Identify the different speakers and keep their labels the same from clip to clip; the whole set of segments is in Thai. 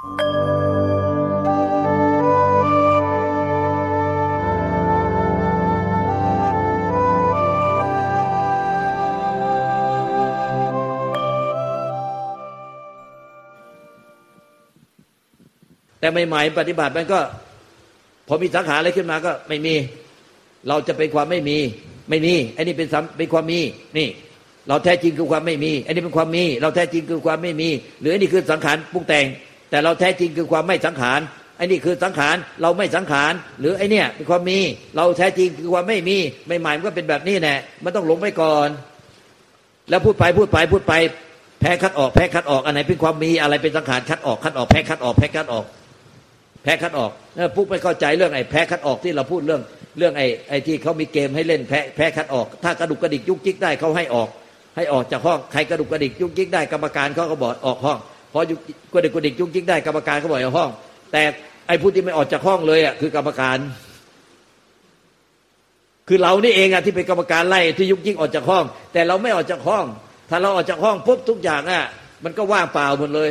Speaker 1: แต่ใหม่ๆปฏิบัติมันก็พอมีสังขารอะไรขึ้นมาก็ไม่มี เราจะเป็นความไม่มี ไม่มีไอ้นี่เป็นเป็นความมีนี่ เราแท้จริงคือความไม่มีไอ้นี่เป็นความมี เราแท้จริงคือความไม่มี หรือไอ้นี่คือสังขารปรุงแต่ง แต่เราแท้จริงคือความไม่สังขารไอ้นี่คือสังขารเราไม่สังขารหรือไอ้นี่เป็นความมี เราแท้จริงคือความไม่มีใหม่ๆมันก็เป็นแบบนี้แน่มันต้องหลงไปก่อน แล้วพูดไปพูดไปพูดไปแพ้คัดออกแพ้คัดออกอันไหนเป็นความมีอะไรเป็นสังขารคัดออกคัดออกแพ้คัดออกแพ้คัดออก แพ้คัดออกปุ๊บไม่เข้าใจเรื่องไอ้แพ้คัดออกที่เราพูดเรื่องเรื่องไอ้ไอ้ที่เขามีเกมให้เล่นแพ้แพ้คัดออก ถ้ากระดุกกระดิกยุกจิกได้เขาให้ออก ให้ออกจากห้องใครกระดุกกระดิกยุกจิกได้กรรมการเขาก็บอกออกห้อง พอยุกกระดิกกระดิกยุกจิกได้กรรมการเขาบอกออกห้อง แต่ไอ้ผู้ที่ไม่ออกจากห้องเลยอะคือกรรมการ คือเรานี่เองอะที่เป็นกรรมการไล่ที่ยุกยิกออกจากห้อง แต่เราไม่ออกจากห้อง ถ้าเราออกจากห้องปุ๊บทุกอย่างอะมันก็ว่างเปล่าหมดเลย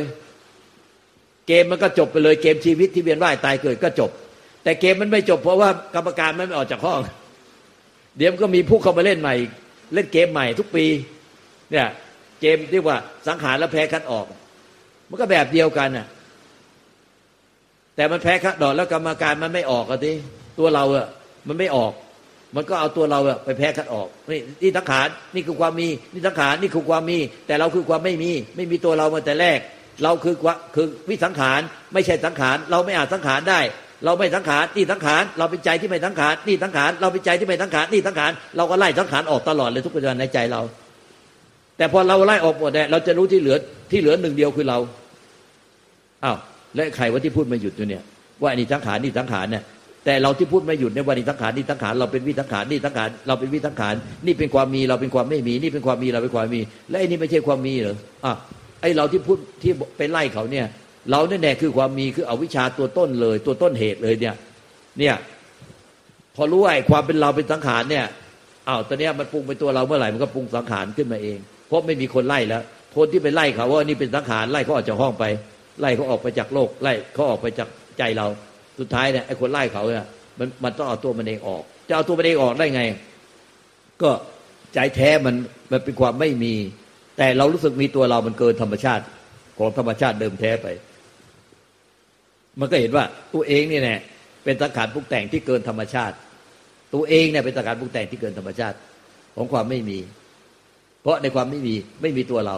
Speaker 1: เกมมันก็จบไปเลยเกมชีวิตที่เวียนว่ายตายเกิดก็จบ แต่เกมมันไม่จบเพราะว่ากรรมการไม่ออกจากห้อง เดี๋ยวก็มีผู้เข้ามาเล่นใหม่ เล่นเกมใหม่ทุกปี เนี่ยเกมที่ว่าสังหารแล้วแพ้คัดออก มันก็แบบเดียวกันน่ะ แต่มันแพ้คัดดอกแล้วกรรมการมันไม่ออกอะทีตัวเราอะมันไม่ออก มันก็เอาตัวเราอะไปแพ้คัดออกนี่นี่สังขารนี่คือความมีนี่สังขารนี่คือความมี แต่เราคือความไม่มี ไม่มีตัวเรามาแต่แรก เราคือคือวิสังขารไม่ใช่สังขาร เราไม่อาจสังขารได้เราไม่สังขารนี่สังขารเราเป็นใจที่ไม่สังขารนี่สังขารเราเป็นใจที่ไม่สังขารนี่สังขารเราก็ไล่สังขารออกตลอดเลยทุกปัจจุบันในใจเรา แต่พอเราไล่ออกหมดเนี่ยเราจะรู้ที่เหลือที่เหลือหนึ่งเดียวคือเรา อ้าวและใครว่าที่พูดมาหยุดอยู่เนี่ยว่าอันี่สังขารนี่สังขารเนี่ยแต่เราที่พูดไม่หยุดในวันนี้สังขารนี่สังขารเราเป็นวิสังขารนี่สังขารเราเป็นวิสังขารนี่เป็นความมีเราเป็นความไม่มี นี่เป็นความมีเราเป็นความมี และไอ้นี่ไม่ใช่ความมีเหรออะไอ้เราที่พูดที่ไปไล่เขาเนี่ย เราเนี่ยแน่คือความมีคืออวิชชาตัวต้นเลย ตัวต้นเหตุเลยเนี่ย เนี่ย พอรู้ไอ้ความเป็นเราเป็นสังขารเนี่ยอ้าวตอนนี้มันปรุงเป็นตัวเราเมื่อไหร่มันก็ปรุงสังขารขึ้นมาเอง เพราะไม่มีคนไล่แล้ว คนที่ไปไล่เขาว่านี่เป็นสังขารไล่เขาออกจากห้องไป ไล่เขาออกไปจากโลกไล่เขาออกไปจากใจเรา สุดท้ายเนี่ยไอ้คนไล่เขาเนี่ยมันมันต้องเอาตัวมันเองออก จะเอาตัวมันเองออกได้ไง ก็ใจแท้มันมันเป็นความไม่มี แต่เรารู้สึกมีตัวเรามันเกินธรรมชาติของธรรมชาติเดิมแท้ไป มันก็เห็นว่าตัวเองนี่แน่เป็นสังขารปรุงแต่งที่เกินธรรมชาติ ตัวเองเนี่ยเป็นสังขารปรุงแต่งที่เกินธรรมชาติของความไม่มี เพราะในความไม่มีไม่มีตัวเรา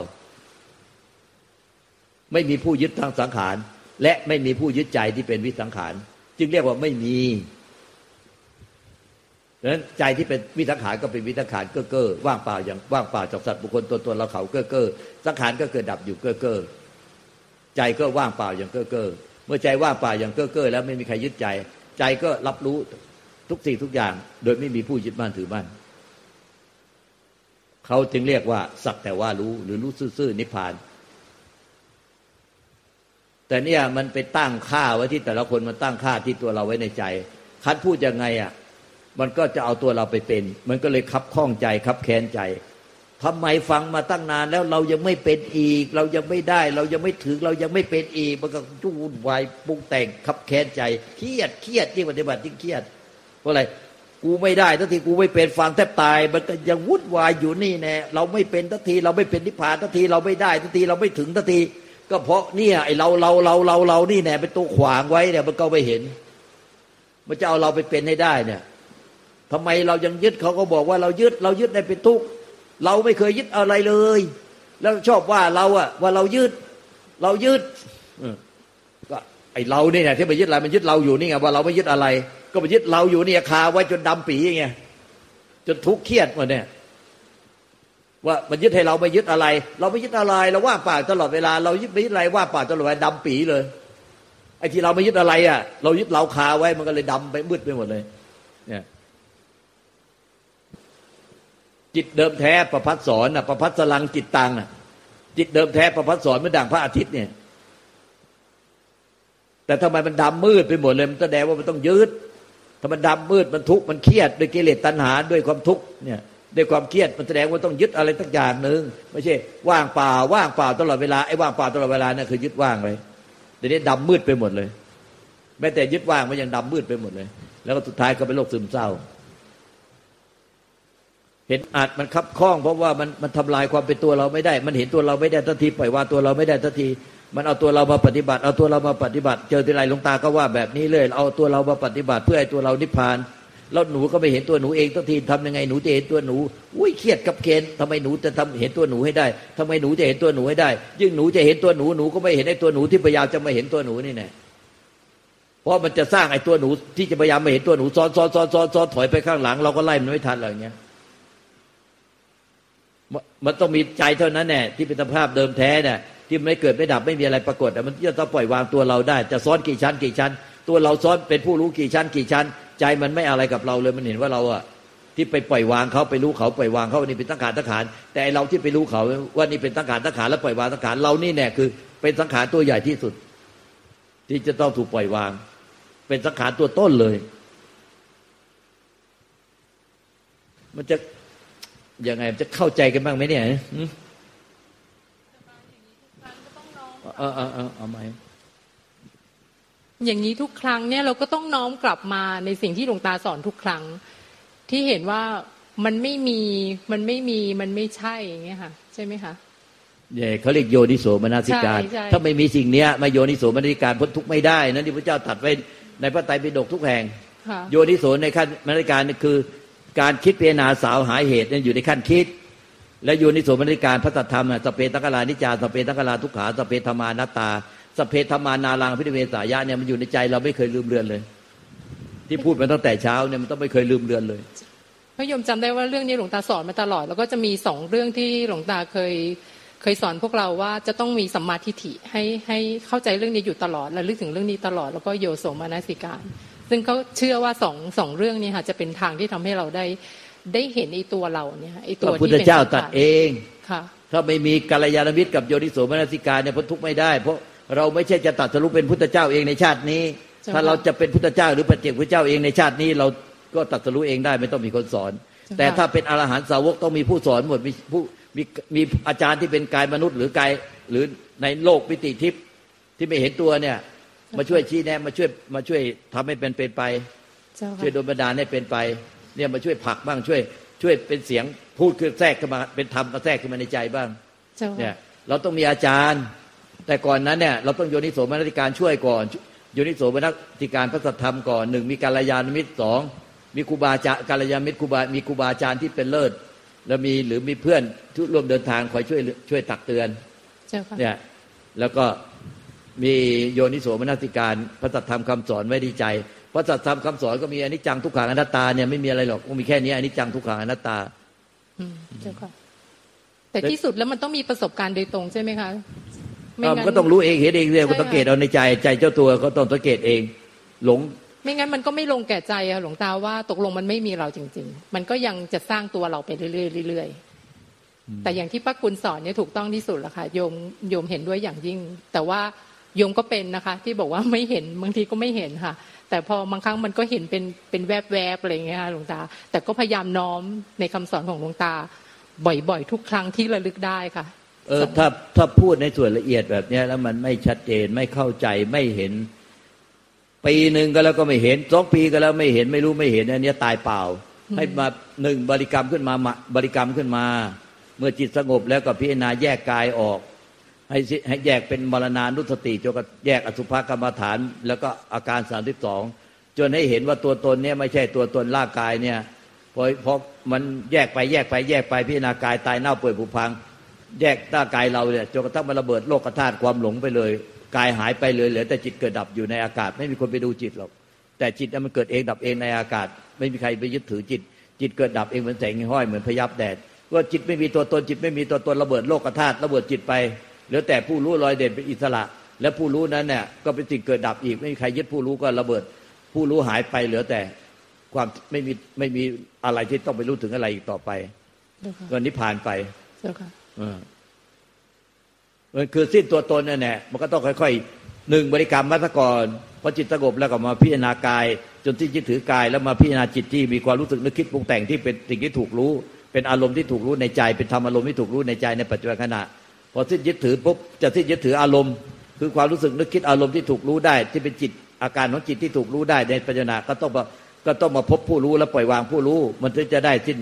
Speaker 1: ไม่มีผู้ยึดทางสังขาร และไม่มีผู้ยึดใจที่เป็นวิสังขาร จึงเรียกว่าไม่มีดังนั้นใจที่เป็นวิสังขารก็เป็นวิสังขารเก้อเก้อว่างเปล่าอย่างว่างเปล่าจากสัตว์บุคคลตัวตนเราเขาเก้อเก้อสังขารก็เกิดดับอยู่เก้อเก้อใจก็ว่างเปล่าอย่างเก้อเก้อเมื่อใจว่างเปล่าอย่างเก้อเก้อแล้วไม่มีใครยึดใจ ใจก็รับรู้ทุกสิ่งทุกอย่าง โดยไม่มีผู้ยึดมั่นถือมั่นเขาจึงเรียกว่าสักแต่ว่ารู้หรือรู้ซื่อๆนิพพาน แต่เนี่ยมันไปตั้งค่าไว้ที่แต่ละคนมันตั้งค่าที่ตัวเราไว้ในใจ คัดพูดยังไงอะมันก็จะเอาตัวเราไปเป็น มันก็เลยคับข้องใจคับแค้นใจทำไมฟังมาตั้งนานแล้วเรายังไม่เป็นอีก เรายังไม่ได้ เรายังไม่ถึงเรายังไม่เป็นอีก มันก็จุ่นวายปุงแต่งคับแค้นใจเครียดเครียดที่ปฏิบัติที่เครียดเพราะอะไรกูไม่ได้ทันทีกูไม่เป็นฟังแทบตาย มันก็ยังวุ่นวายอยู่นี่แน่เราไม่เป็นทันที เราไม่เป็นนิพพานทันทีเราไม่ได้ทันทีเราไม่ถึงทันที ก็เพราะเนี่ยไอเราเราเราเราเรานี่แน่เป็นตัวขวางไว้เนี่ยมันก็ไม่เห็น มันจะเอาเราไปเป็นให้ได้เนี่ยทำไมเรายังยึดเขาก็บอกว่าเรายึดเรายึดได้เป็นทุกข์เราไม่เคยยึดอะไรเลย แล้วชอบว่าเราอะว่าเรายึด เรายึดก็ไอเราเนี่ยที่ไปยึดอะไรมันยึดเราอยู่นี่ไงว่าเราไม่ยึดอะไร ก็ไปยึดเราอยู่เนี่ยคาไว้จนดำปีไงจนทุกข์เครียดหมดเนี่ย ว่ามันยึดให้เราไม่ยึดอะไร เราไม่ยึดอะไรเราว่าป่าตลอดเวลา เรายึดไม่ยึดอะไรว่าป่าตลอดเวลาดำปีเลยไอ้ที่เราไม่ยึดอะไรอะ เรายึดเราคาไว้มันก็เลยดำไปมืดไปหมดเลย เนี่ย จิตเดิมแท้ประพัดสอนนะประพัดสลังจิตตังนะจิตเดิมแท้ประพัดสอนเมื่อดังพระอาทิตย์เนี่ย แต่ทำไมมันดำมืดไปหมดเลย มันแสดงว่ามันต้องยืดถ้ามันดำมืดมันทุกข์มันเครียดด้วยกิเลสตัณหาด้วยความทุกข์เนี่ย ด้วยความเครียดมันแสดงว่าต้องยึดอะไรสักอย่างหนึ่งไม่ใช่ว่างเปล่าว่างเปล่าตลอดเวลาไอ้ว่างเปล่าตลอดเวลานั่นคือยึดว่างเลยเดี๋ยวนี้ดำมืดไปหมดเลย แม้แต่ยึดว่างมันยังดำมืดไปหมดเลย แล้วก็สุดท้ายก็เป็นโรคซึมเศร้า เห็นอาจมันคับข้อง เพราะว่ามันมันทำลายความเป็นตัวเราไม่ได้ มันเห็นตัวเราไม่ได้ทันทีปล่อยวางตัวเราไม่ได้ทันทีมันเอาตัวเรามาปฏิบัติ เอาตัวเรามาปฏิบัติ เจอทีไรหลวงตาก็ว่าแบบนี้เลย เอาตัวเรามาปฏิบัติ เพื่อให้ตัวเรานิพพาน แล้วหนูก็ไม่เห็นตัวหนูเองทันทีทำยังไงหนูจะเห็นตัวหนู อุ้ยเครียดกับเคนทำไมหนูจะทำเห็นตัวหนูให้ได้ทำไมหนูจะเห็นตัวหนูให้ได้ ยิ่งหนูจะเห็นตัวหนูหนูก็ไม่เห็นไอ้ตัวหนูที่พยายามจะมาเห็นตัวหนูนี่แน่เพราะมันจะสร้างไอ้ตัวหนูที่จะพยายามมาเห็นตัวหนูซ้อนซ้อนซ้อนซ้อนซ้อนถอยไปข้างหลัง เราก็ไล่มันไม่ทันอะไรอย่างเงี้ยมันต้องมีใจเท่านั้นแน่ที่เป็นสภาพเดิมแท้เนี่ยที่ไม่เกิดไม่ดับไม่มีอะไรปรากฏแต่มันจะต้องปล่อยวางตัวเราได้ จะซ้อนกี่ชั้นกี่ชั้น ตัวเราซ้อนเป็นผู้รู้กี่ชั้นกี่ชั้น ใจมันไม่อะไรกับเราเลยมันเห็นว่าเราอะที่ไปปล่อยวางเขาไปรู้เขาปล่อยวางเขาวันนี้เป็นตั้งขารตั้งขานแต่เราที่ไปรู้เขาว่านี่เป็นตั้งขารตั้งขานแล้วปล่อยวางตั้งขานเรานี่แน่คือ เป็นสังขารตัวใหญ่ที่สุด ที่จะต้องถูกปล่อยวาง เป็นสังขารตัวต้นเลย มันจะยังไงจะเข้าใจกันบ้างไหมเนี่ยเออเออเออเอาไหม
Speaker 2: อย่างนี้ทุกครั้งเนี่ยเราก็ต้องน้อมกลับมาในสิ่งที่หลวงตาสอนทุกครั้ง ที่เห็นว่ามันไม่มีมันไม่มีมันไม่ใช่อย่างเงี้ยค่ะใช่ไหมคะ
Speaker 1: เนี่ยเขาเรียกโยนิโสมนสิการ
Speaker 2: ใช่ใช่
Speaker 1: ถ้าไม่มีสิ่งเนี้ยมาโยนิโสมนสิการพ้นทุกข์ไม่ได้นั้นที่พระเจ้าตรัดไว้ในพระไตรปิฎกทุกแห่ง
Speaker 2: ค่ะ
Speaker 1: โยนิโสในขั้นมนสิการนี่คือ การคิดพิจารณาสาวหาเหตุเนี่ยอยู่ในขั้นคิด และโยนิโสมนสิการพระตัทธรรมน่ะสพเพตังกลานิจจาสพเพตังกลาทุกขาสพเพธรรมานัตตา สพเพธรรมานารังพิเวสายะเนี่ยมันอยู่ในใจเราไม่เคยลืมเลือนเลย ที่พูดมาตั้งแต่เช้าเนี่ยมันต้องไม่เคยลืมเลือนเลย
Speaker 2: พระโยมจำได้ว่าเรื่องนี้หลวงตาสอนมาตลอด แล้วก็จะมีสองเรื่องที่หลวงตาเคยเคยสอนพวกเราว่าจะต้องมีสัมมาทิฏฐิให้ให้เข้าใจเรื่องนี้อยู่ตลอดและลึกถึงเรื่องนี้ตลอด แล้วก็โยโสมนสิการ ซึ่งเขาเชื่อว่าสองสองเรื่องนี้ค่ะจะเป็นทางที่ทำให้เราได้ได้เห็นไอ้ตัวเราเนี่ยไอ้ตัว
Speaker 1: พระพุท
Speaker 2: ที่
Speaker 1: ธ
Speaker 2: เป็น
Speaker 1: เจ้า
Speaker 2: สังขร
Speaker 1: ตรัดเอง
Speaker 2: ค่ะ
Speaker 1: ถ้าไม่มีกัลยาณมิตรกับโยนิโสมนสิการเนี่ยพ้นทุกข์ไม่ได้ เพราะ เราไม่ใช่จะตัดสรุปเป็นพุทธเจ้าเองในชาตินี้
Speaker 2: เจ้าค่ะ
Speaker 1: ถ้าเราจะเป็นพุทธเจ้าหรือปัจเจกพุทธเจ้าเองในชาตินี้ เราก็ตัดสรุปเองได้ไม่ต้องมีคนสอน แต่ถ้าเป็นอรหันตสาวกต้องมีผู้สอนหมดมีผู้มีมีอาจารย์ที่เป็นกายมนุษย์ หรือกายหรือในโลกมิติทิพย์ที่ไม่เห็นตัวเนี่ย มาช่วยชี้แนะมาช่วยมาช่วยทำให้เป็นเป็นไป
Speaker 2: เจ้า
Speaker 1: ช่วย
Speaker 2: ค่ะ
Speaker 1: โดนบันดาลให้เป็นไป เนี่ยมาช่วยผลักบ้างช่วย ช่วยเป็นเสียงพูดคือแทรกขึ้นมาเป็นธรรมก็แทรกขึ้นมาในใจบ้าง
Speaker 2: เจ้า
Speaker 1: เนี่
Speaker 2: ค่ะ
Speaker 1: ยเราต้องมีอาจารย์ แต่ก่อนนั้นเนี่ยเราต้องโยนิโสมนสิการช่วยก่อนโยนิโสมนสิการพระสัทธรรมก่อนหนึ่งมีการยานมิตรสองมีครูบาอาจารย์การยานมิตรครูบามีครูบาอาจารย์ที่เป็นเลิศแล้วมีหรือมีเพื่อนที่ร่วมเดินทางคอยช่วยช่วยตักเตือน
Speaker 2: เจ้าค่ะ
Speaker 1: เนี่ยแล้วก็มีโยนิโสมนสิการพระสัทธรรมคำสอนไว้ดีใจพระสัทธรรมคำสอนก็มีอนิจจังทุกขังอนัตตาเนี่ยไม่มีอะไรหรอกก็มีแค่นี้อนิจจังทุกขังอนัตตา
Speaker 2: อืมเจ้าค่ะแต่ที่สุดแล้วมันต้องมีประสบการณ์โดยตรงใช่ไหมคะไม่
Speaker 1: อ่า
Speaker 2: งั้น
Speaker 1: ก็ต้องรู้เองเห็นเองเรีย
Speaker 2: ใช่
Speaker 1: ก็สังเกตเอาในใจใจเจ้าตัวก็ต้องสังเกตเอง หลง
Speaker 2: ไม่งั้นมันก็ไม่ลงแก่ใจอะหลวงตาว่าตกลงมันไม่มีเราจริง ๆ มันก็ยังจะสร้างตัวเราไปเรื่อยๆเรื่อยๆแต่อย่างที่ป้าคุณสอนเนี่ยถูกต้องที่สุดแล้วค่ะโยมโยมเห็นด้วยอย่างยิ่ง แต่ว่าโยมก็เป็นนะคะ ที่บอกว่าไม่เห็นบางทีก็ไม่เห็นค่ะ แต่พอบางครั้งมันก็เห็นเป็นเป็นแวบๆอะไรอย่างเงี้ยค่ะหลวงตา แต่ก็พยายามน้อมในคำสอนของหลวงตา บ่อยๆ ทุกครั้งที่ระลึกได้ค่ะ
Speaker 1: เออถ้าถ้าพูดในส่วนละเอียดแบบเนี้ยแล้วมันไม่ชัดเจนไม่เข้าใจไม่เห็น ปีหนึ่งก็แล้วก็ไม่เห็นสองปีก็แล้วไม่เห็นไม่รู้ไม่เห็นอันเนี้ยตายเปล่า ให้มาหนึ่งบริกรรมขึ้นมามาบริกรรมขึ้นมา เมื่อจิตสงบแล้วก็พิจารณาแยกกายออก ให้สิให้แยกเป็นมรณานุสติจนก็แยกอสุภกรรมฐาน แล้วก็อาการสามสิบสองจนให้เห็นว่าตัวตนเนี่ยไม่ใช่ตัวตนร่างกายเนี่ยพอพอมันแยกไปแยกไปแยกไปพิจารณากายตายเน่าเปื่อยผุพัง แยกร่างกายเราเนี่ยจนกระทั่งมันระเบิดโลกธาตุความหลงไปเลยกายหายไปเลยเหลือแต่จิตเกิดดับอยู่ในอากาศ ไม่มีคนไปดูจิตหรอกแต่จิตนั้นมันเกิดเองดับเองในอากาศ ไม่มีใครไปยึดถือจิต จิตเกิดดับเองเหมือนแสงห้อยเหมือนพยับแดดว่าจิตไม่มีตัวตนจิตไม่มีตัวตนระเบิดโลกธาตุระเบิดจิตไปเหลือแต่ผู้รู้ลอยเด่นเป็นอิสระ และผู้รู้นั้นเนี่ยก็เป็นสิ่งเกิดดับอีก ไม่มีใครยึดผู้รู้ก็ระเบิด ผู้รู้หายไปเหลือแต่ความไม่มีไม่มีอะไรที่ต้องไปรู้ถึงอะไรอีกต่อไป
Speaker 2: เจ้าค่ะ
Speaker 1: ก็นิพพานไป
Speaker 2: เจ้าค่ะ
Speaker 1: เออ มันคือสิ้นตัวตนนั่นแหละมันก็ต้องค่อยๆหนึ่งบริกรรมมัสก่อนพอจิตสงบแล้วก็มาพิจารณากาย จนที่ยึดถือกาย แล้วมาพิจารณาจิตที่มีความรู้สึกนึกคิดปรุงแต่งที่เป็นสิ่งที่ถูกรู้ เป็นอารมณ์ที่ถูกรู้ในใจ เป็นธรรมอารมณ์ที่ถูกรู้ในใจในปัจจุบันขณะพอสิ้นยึดถือปุ๊บจะสิ้นยึดถืออารมณ์ คือความรู้สึกนึกคิดอารมณ์ที่ถูกรู้ได้ ที่เป็นจิตอาการของจิตที่ถูกรู้ได้ในปัญญาก็ต้องมาก็ต้องมาพบผู้รู้แล้วปล่อยวางผู้รู้ มันถึงจะได้สิ้น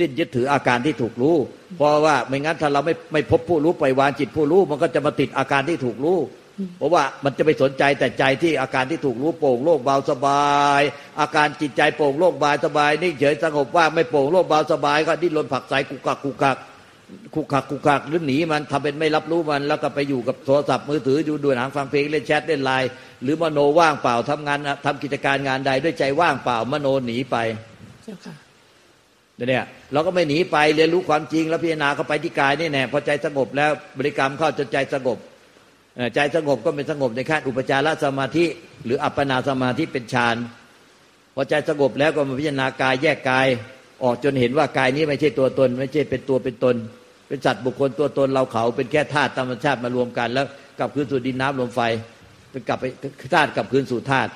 Speaker 1: สิ้นยึดถืออาการที่ถูกรู้ เพราะว่าไม่งั้นถ้าเราไม่ไม่พบผู้รู้ปล่อยวางจิตผู้รู้ มันก็จะมาติดอาการที่ถูกรู้ เพราะว่ามันจะไปสนใจแต่ใจที่อาการที่ถูกรู้โปร่งโล่งเบาสบาย อาการจิตใจโปร่งโล่งเบาสบายนิ่งเฉยสงบว่าไม่โปร่งโล่งเบาสบาย ก็ดิ้นรนผักใสกุกกักกุกกักคุกคักคุกคักหรือหนีมันทำเป็นไม่รับรู้มัน แล้วก็ไปอยู่กับโทรศัพท์มือถือดูดูหนังฟังเพลงเล่นแชทเล่นไลน์หรือมโนว่างเปล่าทำงานทำกิจการงานใดด้วยใจว่างเปล่ามโนหนีไป
Speaker 2: เจ้าค่ะ
Speaker 1: เนี่ยเราก็ไม่หนีไปเรียนรู้ความจริงแล้วพิจารณาเข้าไปที่กายนี่แน่พอใจสงบแล้วบริกรรมเข้าจนใจสงบใจสงบก็เป็นสงบในขั้นอุปจารสมาธิ หรืออัปปนาสมาธิเป็นฌานพอใจสงบแล้วก็มาพิจารณากายแยกกายออกจนเห็นว่ากายนี้ไม่ใช่ตัวตน ไม่ใช่เป็นตัวเป็นตน เป็นสัตว์บุคคลตัวตนเราเขาเป็นแค่ธาตุธรรมชาติมารวมกัน แล้วกลับคืนสู่ดินน้ำลมไฟเป็นกลับไปธาตุกลับคืนสู่ธาตุ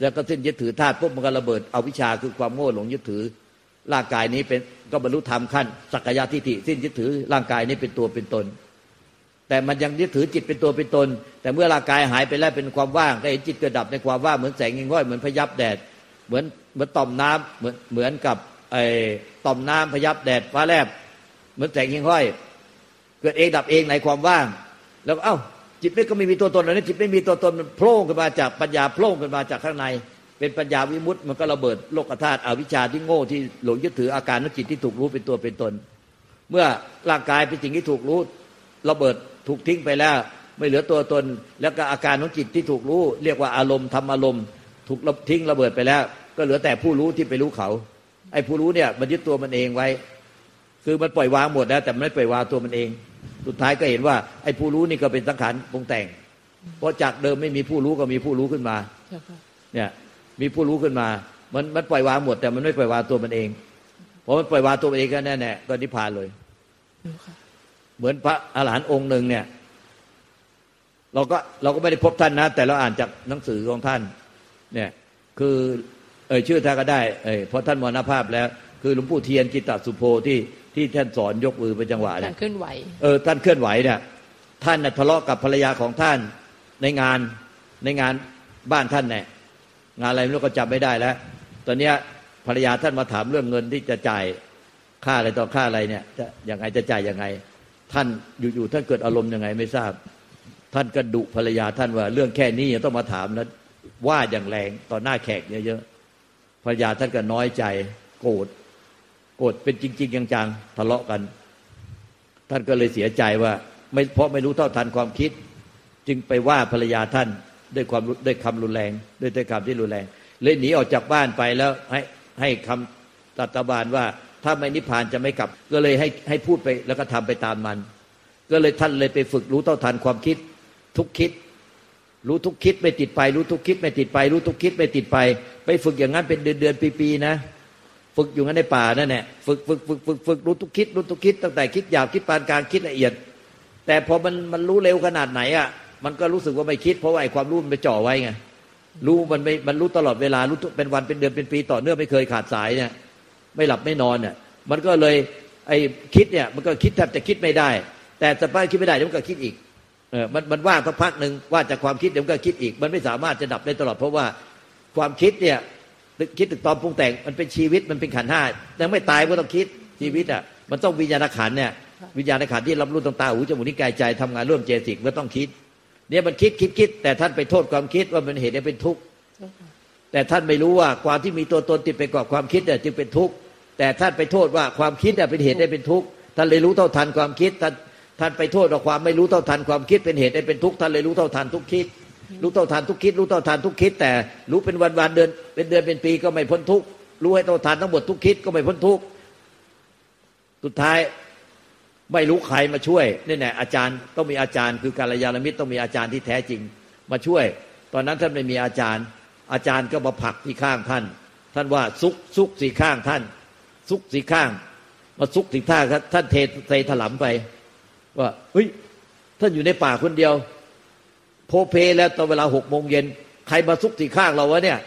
Speaker 1: แล้วก็สิ้นยึดถือธาตุปุ๊บมันก็ระเบิดเอาวิชาคือความโง่หลงยึดถือ ร่างกายนี้เป็นก็บรรลุธรรมขั้นสักกายทิฏฐิสิ้นยึดถือร่างกายนี้เป็นตัวเป็นตน แต่มันยังยึดถือจิตเป็นตัวเป็นตน แต่เมื่อร่างกายหายไปแล้วเป็นความว่างก็เห็นจิตเกิดดับในความว่างเหมือนแสงเงง่อยเหมือนพยับแดด เหมือนเหมือนต่อมน้ำเหมือนเหมือนกับไอ้ต่อมน้ำพยับแดดฟ้าแลบ เหมือนแสงเงง่อย เกิดเองดับเองในความว่าง แล้วเอ้าจิตไม่ก็ไม่มีตัวตนเลยนะจิตไม่มีตัวตนมันโผล่ขึ้นมาจากปัญญาโผล่ขึ้นมาจากข้างใน เป็นปัญญาวิมุตต์มันก็ระเบิดโลกธาตุอวิชชาที่โง่ที่หลงยึดถืออาการนจิตที่ถูกรู้เป็นตัวเป็นตน เมื่อร่างกายเป็นสิ่งที่ถูกรู้ ระเบิดถูกทิ้งไปแล้ว ไม่เหลือตัวตน แล้วก็อาการของจิตที่ถูกรู้ เรียกว่าอารมณ์ทำอารมณ์ ถูกทิ้งระเบิดไปแล้ว ก็เหลือแต่ผู้รู้ที่ไปรู้เขาไอ้ผู้รู้เนี่ยมันยึดตัวมันเองไว้ คือมันปล่อยวางหมดแล้ว แต่ไม่ปล่อยวางตัวมันเอง สุดท้ายก็เห็นว่าไอ้ผู้รู้นี่ก็เป็นสังขารปรุงแต่ง เพราะจากเดิมไม่มีผู้รู้ก็มีผู้รู้ขึ้นมาเนี่ย มีผู้รู้ขึ้นมา มันมันปล่อยวางหมด แต่มันไม่ปล่อยวางตัวมันเองพอมันปล่อยวางตัวมันเองก็แน่แน่ก็นิพพานเลยเหมือนพระอาหารหันต์องค์หนึ่งเนี่ย เราก็เราก็ไม่ได้พบท่านนะ แต่เราอ่านจากหนังสือของท่าน เนี่ย คือ เอ่ยชื่อท่านก็ได้ เอ่ยเพราะท่านมรณภาพแล้ว คือหลวงปู่เทียนจิตตสุโพที่ที่ท่านสอนยกมือเป็นจังหวะเนี่ย
Speaker 2: เคลื่อนไหว
Speaker 1: เออท่านเคลื่อนไหวเนี่ยท่านทะเลาะกับภรรยาของท่านในงานในงานบ้านท่านเนี่ย งานอะไรไม่รู้ก็จำไม่ได้แล้ว ตอนนี้ภรรยาท่านมาถามเรื่องเงินที่จะจ่ายค่าอะไรต่อค่าอะไรเนี่ย จะยังไงจะจ่ายยังไง ท่านอยู่ๆท่านเกิดอารมณ์ยังไงไม่ทราบ ท่านก็ดุภรรยาท่านว่า เรื่องแค่นี้ยังต้องมาถามนะว่าอย่างแรงต่อหน้าแขกเยอะๆภรรยาท่านก็น้อยใจ โกรธโกรธเป็นจริง ๆ จังๆทะเลาะกัน ท่านก็เลยเสียใจว่าไม่เพราะไม่รู้เท่าทันความคิด จึงไปว่าภรรยาท่าน ด้วยความด้วยคำรุนแรงด้วยด้วยคำที่รุนแรงเลยหนีออกจากบ้านไปแล้วให้ให้คำตัตบานว่าถ้าไม่นิพพานจะไม่กลับ ก็เลยให้ให้พูดไปแล้วก็ทำไปตามมัน ก็เลยท่านเลยไปฝึกรู้เท่าทันความคิดทุกคิด รู้ทุกคิดไม่ติดไป รู้ทุกคิดไม่ติดไป รู้ทุกคิดไม่ติดไป ไปฝึกอย่างนั้นเป็นเดือนเดือนปีปีนะ ฝึกอยู่งั้นในป่านั่นแหละฝึกฝึกฝึกฝึกฝึกรู้ทุกคิด รู้ทุกคิดตั้งแต่คิดหยาบคิดปานกลางคิดละเอียด แต่พอมันมันรู้เร็วขนาดไหนอะ มันก็รู้สึกว่าไม่คิด เพราะว่าไอ้ความรู้มันไปจ่อไว้ไงรู้มันไม่มันรู้ตลอดเวลารู้เป็นวันเป็นเดือนเป็นปีต่อเนื่องไม่เคยขาดสายเนี่ยไม่หลับไม่นอนเนี่ยมันก็เลยไอ้คิดเนี่ยมันก็คิดแทบจะคิดไม่ได้ แต่สภาพคิดไม่ได้เดี๋ยวมันก็คิดอีกเออมันมันว่างสักพักหนึ่งว่าจากความคิดเดี๋ยวมันก็คิดอีก มันไม่สามารถจะดับได้ตลอด เพราะว่าความคิดเนี่ยคิดถึงตอนปรุงแต่งมันเป็นชีวิตมันเป็นขันห้ายังไม่ตายก็ต้องคิดชีวิตอะมันต้องวิญญาณขันเนี่ยวิญญาณขันที่รับรู้ต่างตาหูจมูกนิ้วกายใจทำงานร่วมเจสิกมันต้องคิด เนี่ยมันคิดคิดคิด แต่ท่านไปโทษความคิดว่ามันเหตุให้เป็นทุกข์แต่ท่านไม่รู้ว่าความที่มีตัวตนติดไปกับความคิดเนี่ยจึงเป็นทุกข์แต่ท่านไปโทษว่าความคิดเนี่ยเป็นเหตุให้เป็นทุกข์ท่านเลยรู้เท่าทันความคิดท่านท่านไปโทษว่าความไม่รู้เท่าทันความคิดเป็นเหตุให้เป็นทุกข์ท่านเลยรู้เท่าทันทุกคิด รู้เท่าทันทุกคิด รู้เท่าทันทุกคิด แต่รู้เป็นวันวันเดือนเป็นเดือนเป็นปีก็ไม่พ้นทุกข์รู้ให้เท่าทันทั้งหมดทุกคิดก็ไม่พ้นทุกข์สุดท้าย ไม่รู้ใครมาช่วยนี่แน่อาจารย์ต้องมีอาจารย์คือการยานมิตรต้องมีอาจารย์ที่แท้จริงมาช่วย ตอนนั้นท่านไม่มีอาจารย์ อาจารย์ก็มาผลักที่ข้างท่าน ท่านว่าซุกซุกสีข้างท่าน ซุกสีข้าง มาซุกสีท่าท่านเทเทถลำไป ว่าเฮ้ยท่านอยู่ในป่าคนเดียว โพเพแล้วตอนเวลาหกโมงเย็นใครมาซุกสีข้างเราวะเนี่ย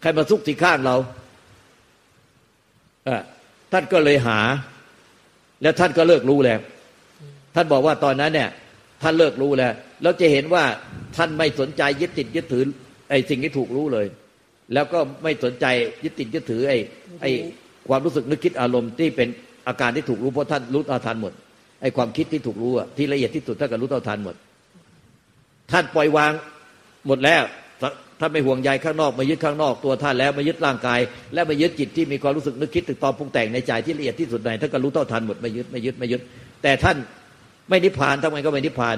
Speaker 1: ใครมาซุกสีข้างเราเอท่านก็เลยหา แล้วท่านก็เลิกรู้แล้ว ท่านบอกว่าตอนนั้นเนี่ย ท่านเลิกรู้แล้วเราจะเห็นว่าท่านไม่สนใจยึดติดยึดถือไอ้สิ่งที่ถูกรู้เลย แล้วก็ไม่สนใจยึดติดยึดถือไอ้ไอ้ความรู้สึกนึกคิดอารมณ์ที่เป็นอาการที่ถูกรู้เพราะท่านรู้เท่าทันหมดไอ้ความคิดที่ถูกรู้อะที่ละเอียดที่สุดท่านก็รู้เท่าทันหมด ท่านปล่อยวางหมดแล้ว ท่านไม่ห่วงใยข้างนอกมายึดข้างนอกตัวท่านแล้วมายึดร่างกาย และมายึดจิตที่มีความรู้สึกนึกคิดตึกตอปรุงแต่งในใจที่ละเอียดที่สุดในท่านก็รู้เท่าทันหมดไม่ยึดไม่ยึดไม่ยึด แต่ท่านไม่นิพพานทำไมก็ไม่นิพพาน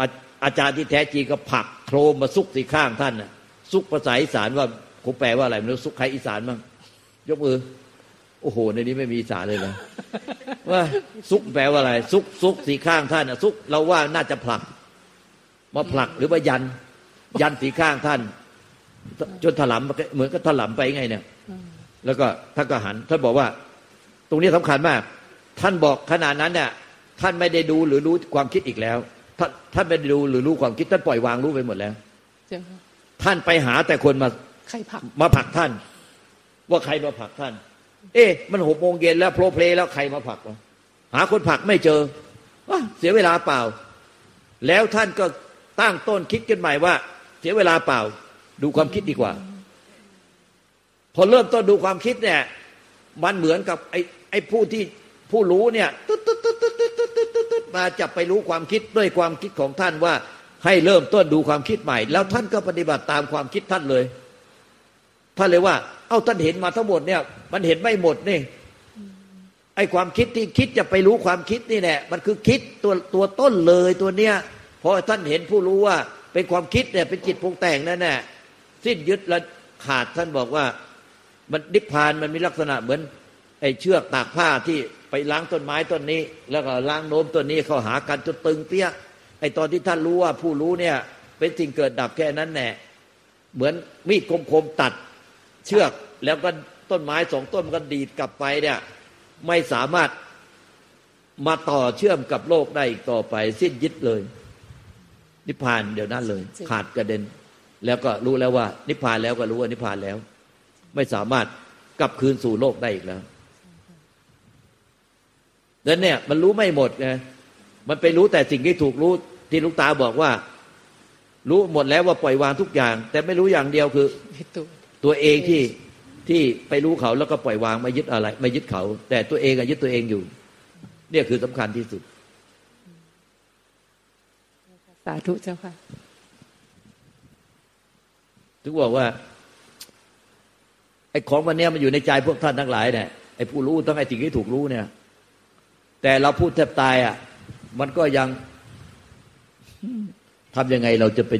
Speaker 1: อาอาจารย์ที่แท้จริงก็ผลักโครมมาซุกสีข้างท่านน่ะซุกภาษาอีสานว่าคงแปลว่าอะไรไม่รู้ซุกใครอีสานบ้างยกมือโอ้โห ในนี้ไม่มีอีสานเลยนะว่าซุกแปลว่าอะไร ซุกซุกสีข้างท่านน่ะซุกเราว่าน่าจะผลัก มาผลักหรือว่ายัน ยันสีข้างท่าน จนถลำเหมือนกับถลำไปไงเนี่ย แล้วก็ท่านก็หัน ท่านบอกว่า ตรงนี้สำคัญมาก ท่านบอกขนาดนั้นเนี่ยท่านไม่ได้ดูหรือรู้ความคิดอีกแล้ว ท่านท่านไม่ได้ดูหรือรู้ความคิด ท่านปล่อยวางรู้ไปหมดแล้วท่านไปหาแต่คนมา
Speaker 2: ใครผัก
Speaker 1: มาผักท่าน ว่าใครมาผักท่าน เอ๊ะมันหกโมงเย็นแล้วโปรเพลแล้วใครมาผักวะหาคนผักไม่เจอเสียเวลาเปล่า แล้วท่านก็ตั้งต้นคิดกันใหม่ว่าเสียเวลาเปล่า ดูความคิดดีกว่า พอเริ่มต้นดูความคิดเนี่ย มันเหมือนกับไอ้ไอ้ผู้ที่ผู้รู้เนี่ยตึ๊ดตึ๊ดตึ๊ดตึ๊ดตึ๊ดตึ๊ดตึ๊ดตึ๊ดมาจะไปรู้ความคิดด้วยความคิดของท่านว่า ให้เริ่มต้นดูความคิดใหม่ แล้วท่านก็ปฏิบัติตามความคิดท่านเลย ท่านเลยว่า เอ้าท่านเห็นมาทั้งหมดเนี่ย มันเห็นไม่หมดนี่ไอ้ความคิดที่คิดจะไปรู้ความคิดนี่แหละมันคือคิดตัวตัวต้นเลยตัวเนี้ยพอท่านเห็นผู้รู้ว่า เป็นความคิดเนี่ยเป็นจิตปรุงแต่งนั่นแหละสิ้นยึดและขาดท่านบอกว่า มันนิพพานมันมีลักษณะเหมือน ไอ้เชือกตากผ้าที่ไปล้างต้นไม้ต้นนี้ แล้วก็ล้างโน้มต้นนี้เข้าหากันจนตึงเปี้ยไอ้ตอนที่ท่านรู้ว่าผู้รู้เนี่ย เป็นสิ่งเกิดดับแค่นั้นแน่เหมือนมีดคมๆตัดเชือกแล้วก็ต้นไม้สองต้นมันก็ดีดกลับไปเนี่ย ไม่สามารถมาต่อเชื่อมกับโลกได้อีกต่อไป สิ้นยึดเลย นิพพานเดี๋ยวนั้นเลย ขาดกระเด็น แล้วก็รู้แล้วว่า นิพพานแล้วก็รู้ว่านิพพานแล้ว ไม่สามารถกลับคืนสู่โลกได้อีกแล้วดังนั้นเนี่ยมันรู้ไม่หมดไงมันไปรู้แต่สิ่งที่ถูกรู้ที่ลุงตาบอกว่า รู้หมดแล้วว่าปล่อยวางทุกอย่าง แต่ไม่รู้อย่างเดียวคือ ตัวเองที่ที่ไปรู้เขาแล้วก็ปล่อยวางไม่ยึดอะไร ไม่ยึดเขา แต่ตัวเองอะยึดตัวเองอยู่ เนี่ยคือสำคัญที่สุด
Speaker 2: สาธุเจ้าค่ะ
Speaker 1: ถึงบอกว่าไอ้ของวันนี้มันอยู่ในใจพวกท่านทั้งหลายเนี่ยไอ้ผู้รู้ต้องไอ้สิ่งที่ถูกรู้เนี่ย แต่เราพูดแทบตายอะ มันก็ยังทำยังไงเราจะไป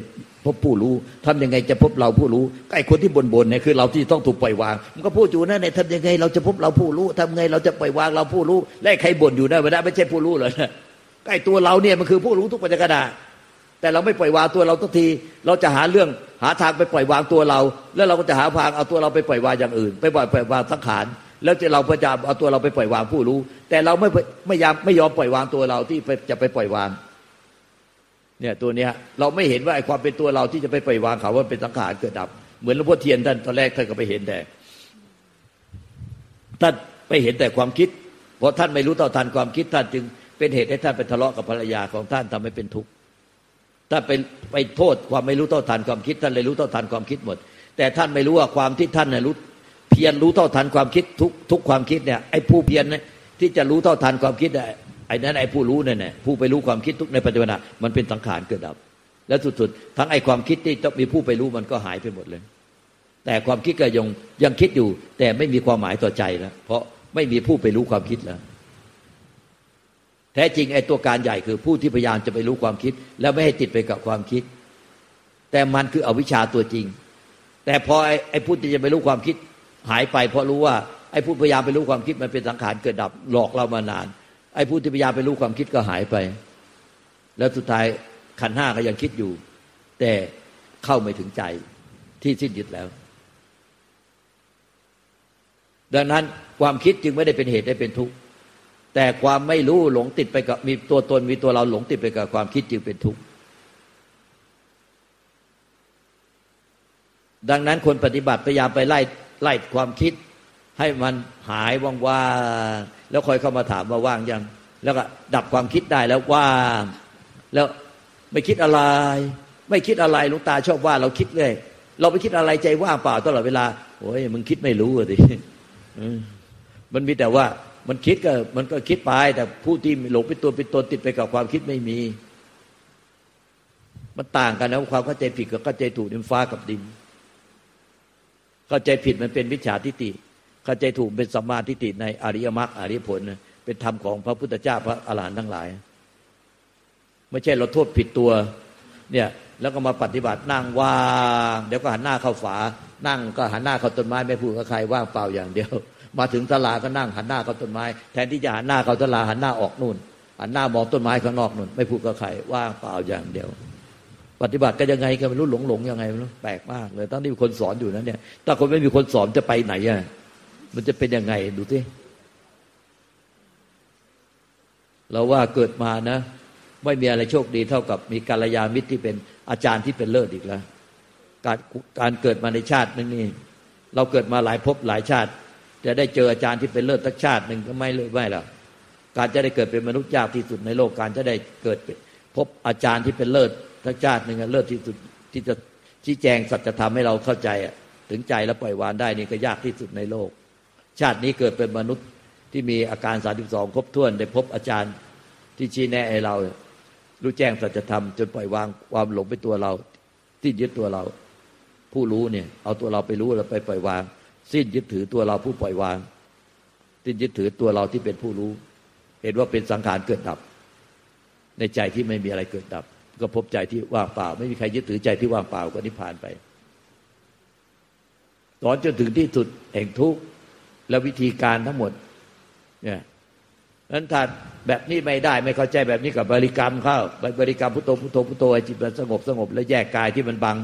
Speaker 1: พบผู้รู้ทำยังไงจะพบเราผู้รู้ไอ้คนที่บ่นๆเนี่ยคือ เราที่ต้องถูกปล่อยวาง มันก็พูดอยู่นั่นเนี่ยทำยังไง เราจะพบเราผู้รู้ทำไงเราจะปล่อยวางเราผู้รู้และใครบ่นอยู่นั่นไม่ได้ไม่ใช่ผู้รู้เลยนะไอ้ตัวเราเนี่ยมันคือผู้รู้ทุกปัจจุบัน แต่เราไม่ปล่อยวางตัวเราทุกที เราจะหาเรื่องหาทางไปปล่อยวางตัวเรา แล้วเราก็จะหาทางเอาตัวเราไปปล่อยวางอย่างอื่น ไปปล่อยปล่อยวางสังขารแล้วจะเราพยายามเอาตัวเราไปปล่อยวางผู้รู้ แต่เราไม่ไม่ยอมไม่ยอมปล่อยวางตัวเราที่จะไปปล่อยวางเนี่ยตัวเนี้ยเราไม่เห็นว่าไอ้ความเป็นตัวเราที่จะไปปล่อยวางเขาว่าเป็นสังขารเกิดดับ เหมือนหลวงพ่อเทียนท่านตอนแรกท่านก็ไปเห็นแต่ท่านไปเห็นแต่ความคิดเพราะท่านไม่รู้ต่อทันความคิดท่านจึงเป็นเหตุให้ท่านไปทะเลาะกับภรรยาของท่านทำให้เป็นทุกข์ ถ้าไปไปโทษความไม่รู้เท่าทันความคิดท่านเลยรู้เท่าทันความคิดหมด แต่ท่านไม่รู้ว่าความที่ท่านเนี่ยรู้เพียรรู้เท่าทันความคิดทุกทุกความคิดเนี่ยไอ้ผู้เพียรเนี่ยที่จะรู้เท่าทันความคิดไอ้นั้นไอ้ผู้รู้เนี่ยผู้ไปรู้ความคิดทุกในปัจจุบันมันเป็นสังขารเกิดดับ แล้วสุดๆทั้งไอ้ความคิดที่ต้องมีผู้ไปรู้มันก็หายไปหมดเลย แต่ความคิดก็ยังยังคิดอยู่ แต่ไม่มีความหมายต่อใจแล้วเพราะไม่มีผู้ไปรู้ความคิดแล้ว แท้จริงไอ้ตัวการใหญ่คือผู้ที่พยายามจะไปรู้ความคิด แล้วไม่ให้ติดไปกับความคิด แต่มันคืออวิชชาตัวจริง แต่พอไอ้ผู้ที่จะไปรู้ความคิดหายไป เพราะรู้ว่าไอ้ผู้พยายามไปรู้ความคิดมันเป็นสังขารเกิดดับหลอกเรามานาน ไอ้ผู้ที่พยายามไปรู้ความคิดก็หายไป แล้วสุดท้ายขันห้าก็ยังคิดอยู่ แต่เข้าไม่ถึงใจที่สิ้นยึดแล้ว ดังนั้นความคิดจึงไม่ได้เป็นเหตุได้เป็นทุกข์ แต่ความไม่รู้หลงติดไปกับมีตัวตนมีตัวเราหลงติดไปกับความคิดจึงเป็นทุกข์ดังนั้นคนปฏิบัติพยายามไปไล่ไล่ความคิด ให้มันหายว่างๆแล้วคอยเข้ามาถามว่าว่างยัง แล้วก็ดับความคิดได้แล้วว่างแล้วไม่คิดอะไร ไม่คิดอะไรลวงตาชอบว่าเราคิดเลยเราไปคิดอะไรใจว่างเปล่าตลอดเวลาโอ้ยมึงคิดไม่รู้อะดิมันมีแต่ว่า มันคิดก็มันก็คิดไป แต่ผู้ที่หลงเป็นตัวเป็นตนติดไปกับความคิดไม่มี มันต่างกันนะความเข้าใจผิดกับเข้าใจถูกดินฟ้ากับดิน เข้าใจผิดมันเป็นวิชาทิฏฐิเข้าใจถูกเป็นสัมมาทิฏฐิในอริยมรรคอริยผลเป็นธรรมของพระพุทธเจ้าพระอรหันต์ทั้งหลาย ไม่ใช่เราโทษผิดตัว เนี่ยแล้วก็มาปฏิบัตินั่งว่าง เดี๋ยวก็หันหน้าเข้าฝา นั่งก็หันหน้าเข้าต้นไม้ไม่พูดกับใครว่างเปล่าอย่างเดียว มาถึงตลาก็นั่งหันหน้าเข้าต้นไม้ แทนที่จะหันหน้าเข้าตลาหันหน้าออกนู่นหันหน้ามองต้นไม้ข้างนอกนู่น ไม่พูดกับใครว่างเปล่าอย่างเดียว ปฏิบัติก็ยังไงก็ไม่รู้หลงหลงยังไงไม่รู้แปลกมากเลยตั้งที่มีคนสอนอยู่นั้นเนี่ยถ้าคนไม่มีคนสอนจะไปไหนอะมันจะเป็นยังไงดูสิเราว่าเกิดมานะ ไม่มีอะไรโชคดีเท่ากับมีกาลยามิตรที่เป็นอาจารย์ที่เป็นเลิศอีกแล้วการการเกิดมาในชาตินึงนี่เราเกิดมาหลายภพหลายชาติ จะได้เจออาจารย์ที่เป็นเลิศทักชาติหนึ่งก็ไม่เลยไม่ละการจะได้เกิดเป็นมนุษย์ยากที่สุดในโลกการจะได้เกิดพบอาจารย์ที่เป็นเลิศทักชาติหนึ่งเลิศที่สุดที่จะชี้แจงสัจธรรมให้เราเข้าใจถึงใจแล้วปล่อยวางได้นี่ก็ยากที่สุดในโลก ชาตินี้เกิดเป็นมนุษย์ที่มีอาการสาสิบสองครบถ้วน ได้พบอาจารย์ที่ชี้แนะให้เรารู้แจ้งสัจธรรม จนปล่อยวางความหลงไปตัวเราสิ้นยึดตัวเรา ผู้รู้เนี่ย เอาตัวเราไปรู้แล้วไปปล่อยวาง สิ้นยึดถือตัวเราผู้ปล่อยวาง สิ้นยึดถือตัวเราที่เป็นผู้รู้ เห็นว่าเป็นสังขารเกิดดับ ในใจที่ไม่มีอะไรเกิดดับ ก็พบใจที่ว่างเปล่า ไม่มีใครยึดถือใจที่ว่างเปล่าก็นิพพานไปสอนจนถึงที่สุดแห่งทุกข์และวิธีการทั้งหมดเนี่ยนั้นถ้าแบบนี้ไม่ได้ไม่เข้าใจแบบนี้กับบริกรรมเข้าบริกรรมพุทโธพุทโธพุทโธจิตมันสงบสงบ แล้วแยกกายที่มันบัง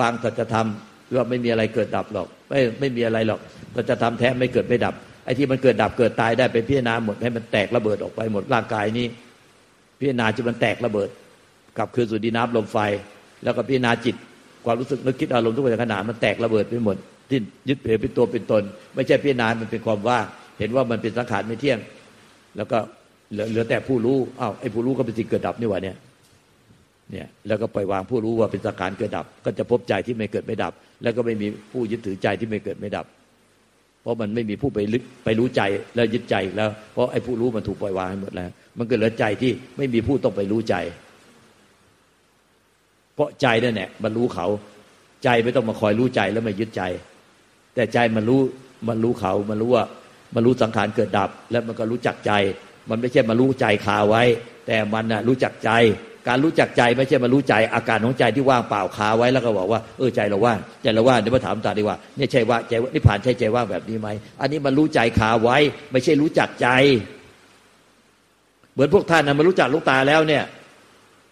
Speaker 1: บางสัจธรรม ว่าไม่มีอะไรเกิดดับหรอก ไม่ไม่มีอะไรหรอกสัจธรรมแท้ไม่เกิดไม่ดับไอ้ที่มันเกิดดับเกิดตายได้ไปพิจารณาหมดให้มันแตกระเบิดออกไปหมดร่างกายนี้ พิจารณาจนมันแตกระเบิดกลับคืนสู่ดินน้ำลมไฟ แล้วก็พิจารณาจิตความรู้สึกนึกคิดอารมณ์ทุกอย่างขณะมันแตกระเบิดไปหมดที่ยึดเเป็นตัวเป็นตน ไม่ใช่พิจารณามันเป็นความว่า เห็นว่ามันเป็นสังขารไม่เที่ยง แล้วก็เหลือแต่ผู้รู้อ้าวไอ้ผู้รู้ก็เป็นสิ่งเกิดดับนี่หว่าเนี่ย เนี่ยแล้วก็ปล่อยวางผู้รู้ว่าเป็นสังขารเกิดดับ ก็จะพบใจที่ไม่เกิดไม่ดับ แล้วก็ไม่มีผู้ยึดถือใจที่ไม่เกิดไม่ดับ เพราะมันไม่มีผู้ไปลึกไปรู้ใจแล้วยึดใจแล้ว เพราะไอ้ผู้รู้มันถูกปล่อยวางให้หมดแล้ว มันก็เหลือใจที่ไม่มีผู้ต้องไปรู้ใจ เพราะใจนั่นแหละมันรู้เขาใจไม่ต้องมาคอยรู้ใจแล้วม่ยึดใจ แต่ใจมันรู้มันรู้เขา มันรู้ว่ามันรู้สังขารเกิดดับ แล้วมันก็รู้จักใจ มันไม่ใช่มารู้ใจคาไว้ แต่มันนะรู้จักใจ การรู้จักใจไม่ใช่มารู้ใจอาการของใจที่ว่างเปล่าคาไว้แล้วก็บอกว่าเออใจเราว่างใจเราว่างเดี๋ยวมาถามตาดีว่าเนี่ยใช่ว่าใจนิพพานใช่ใจว่างแบบนี้ไหมอันนี้มันรู้ใจคาไว้ ไม่ใช่รู้จักใจ เหมือนพวกท่านนะมารู้จักลูกตาแล้วเนี่ย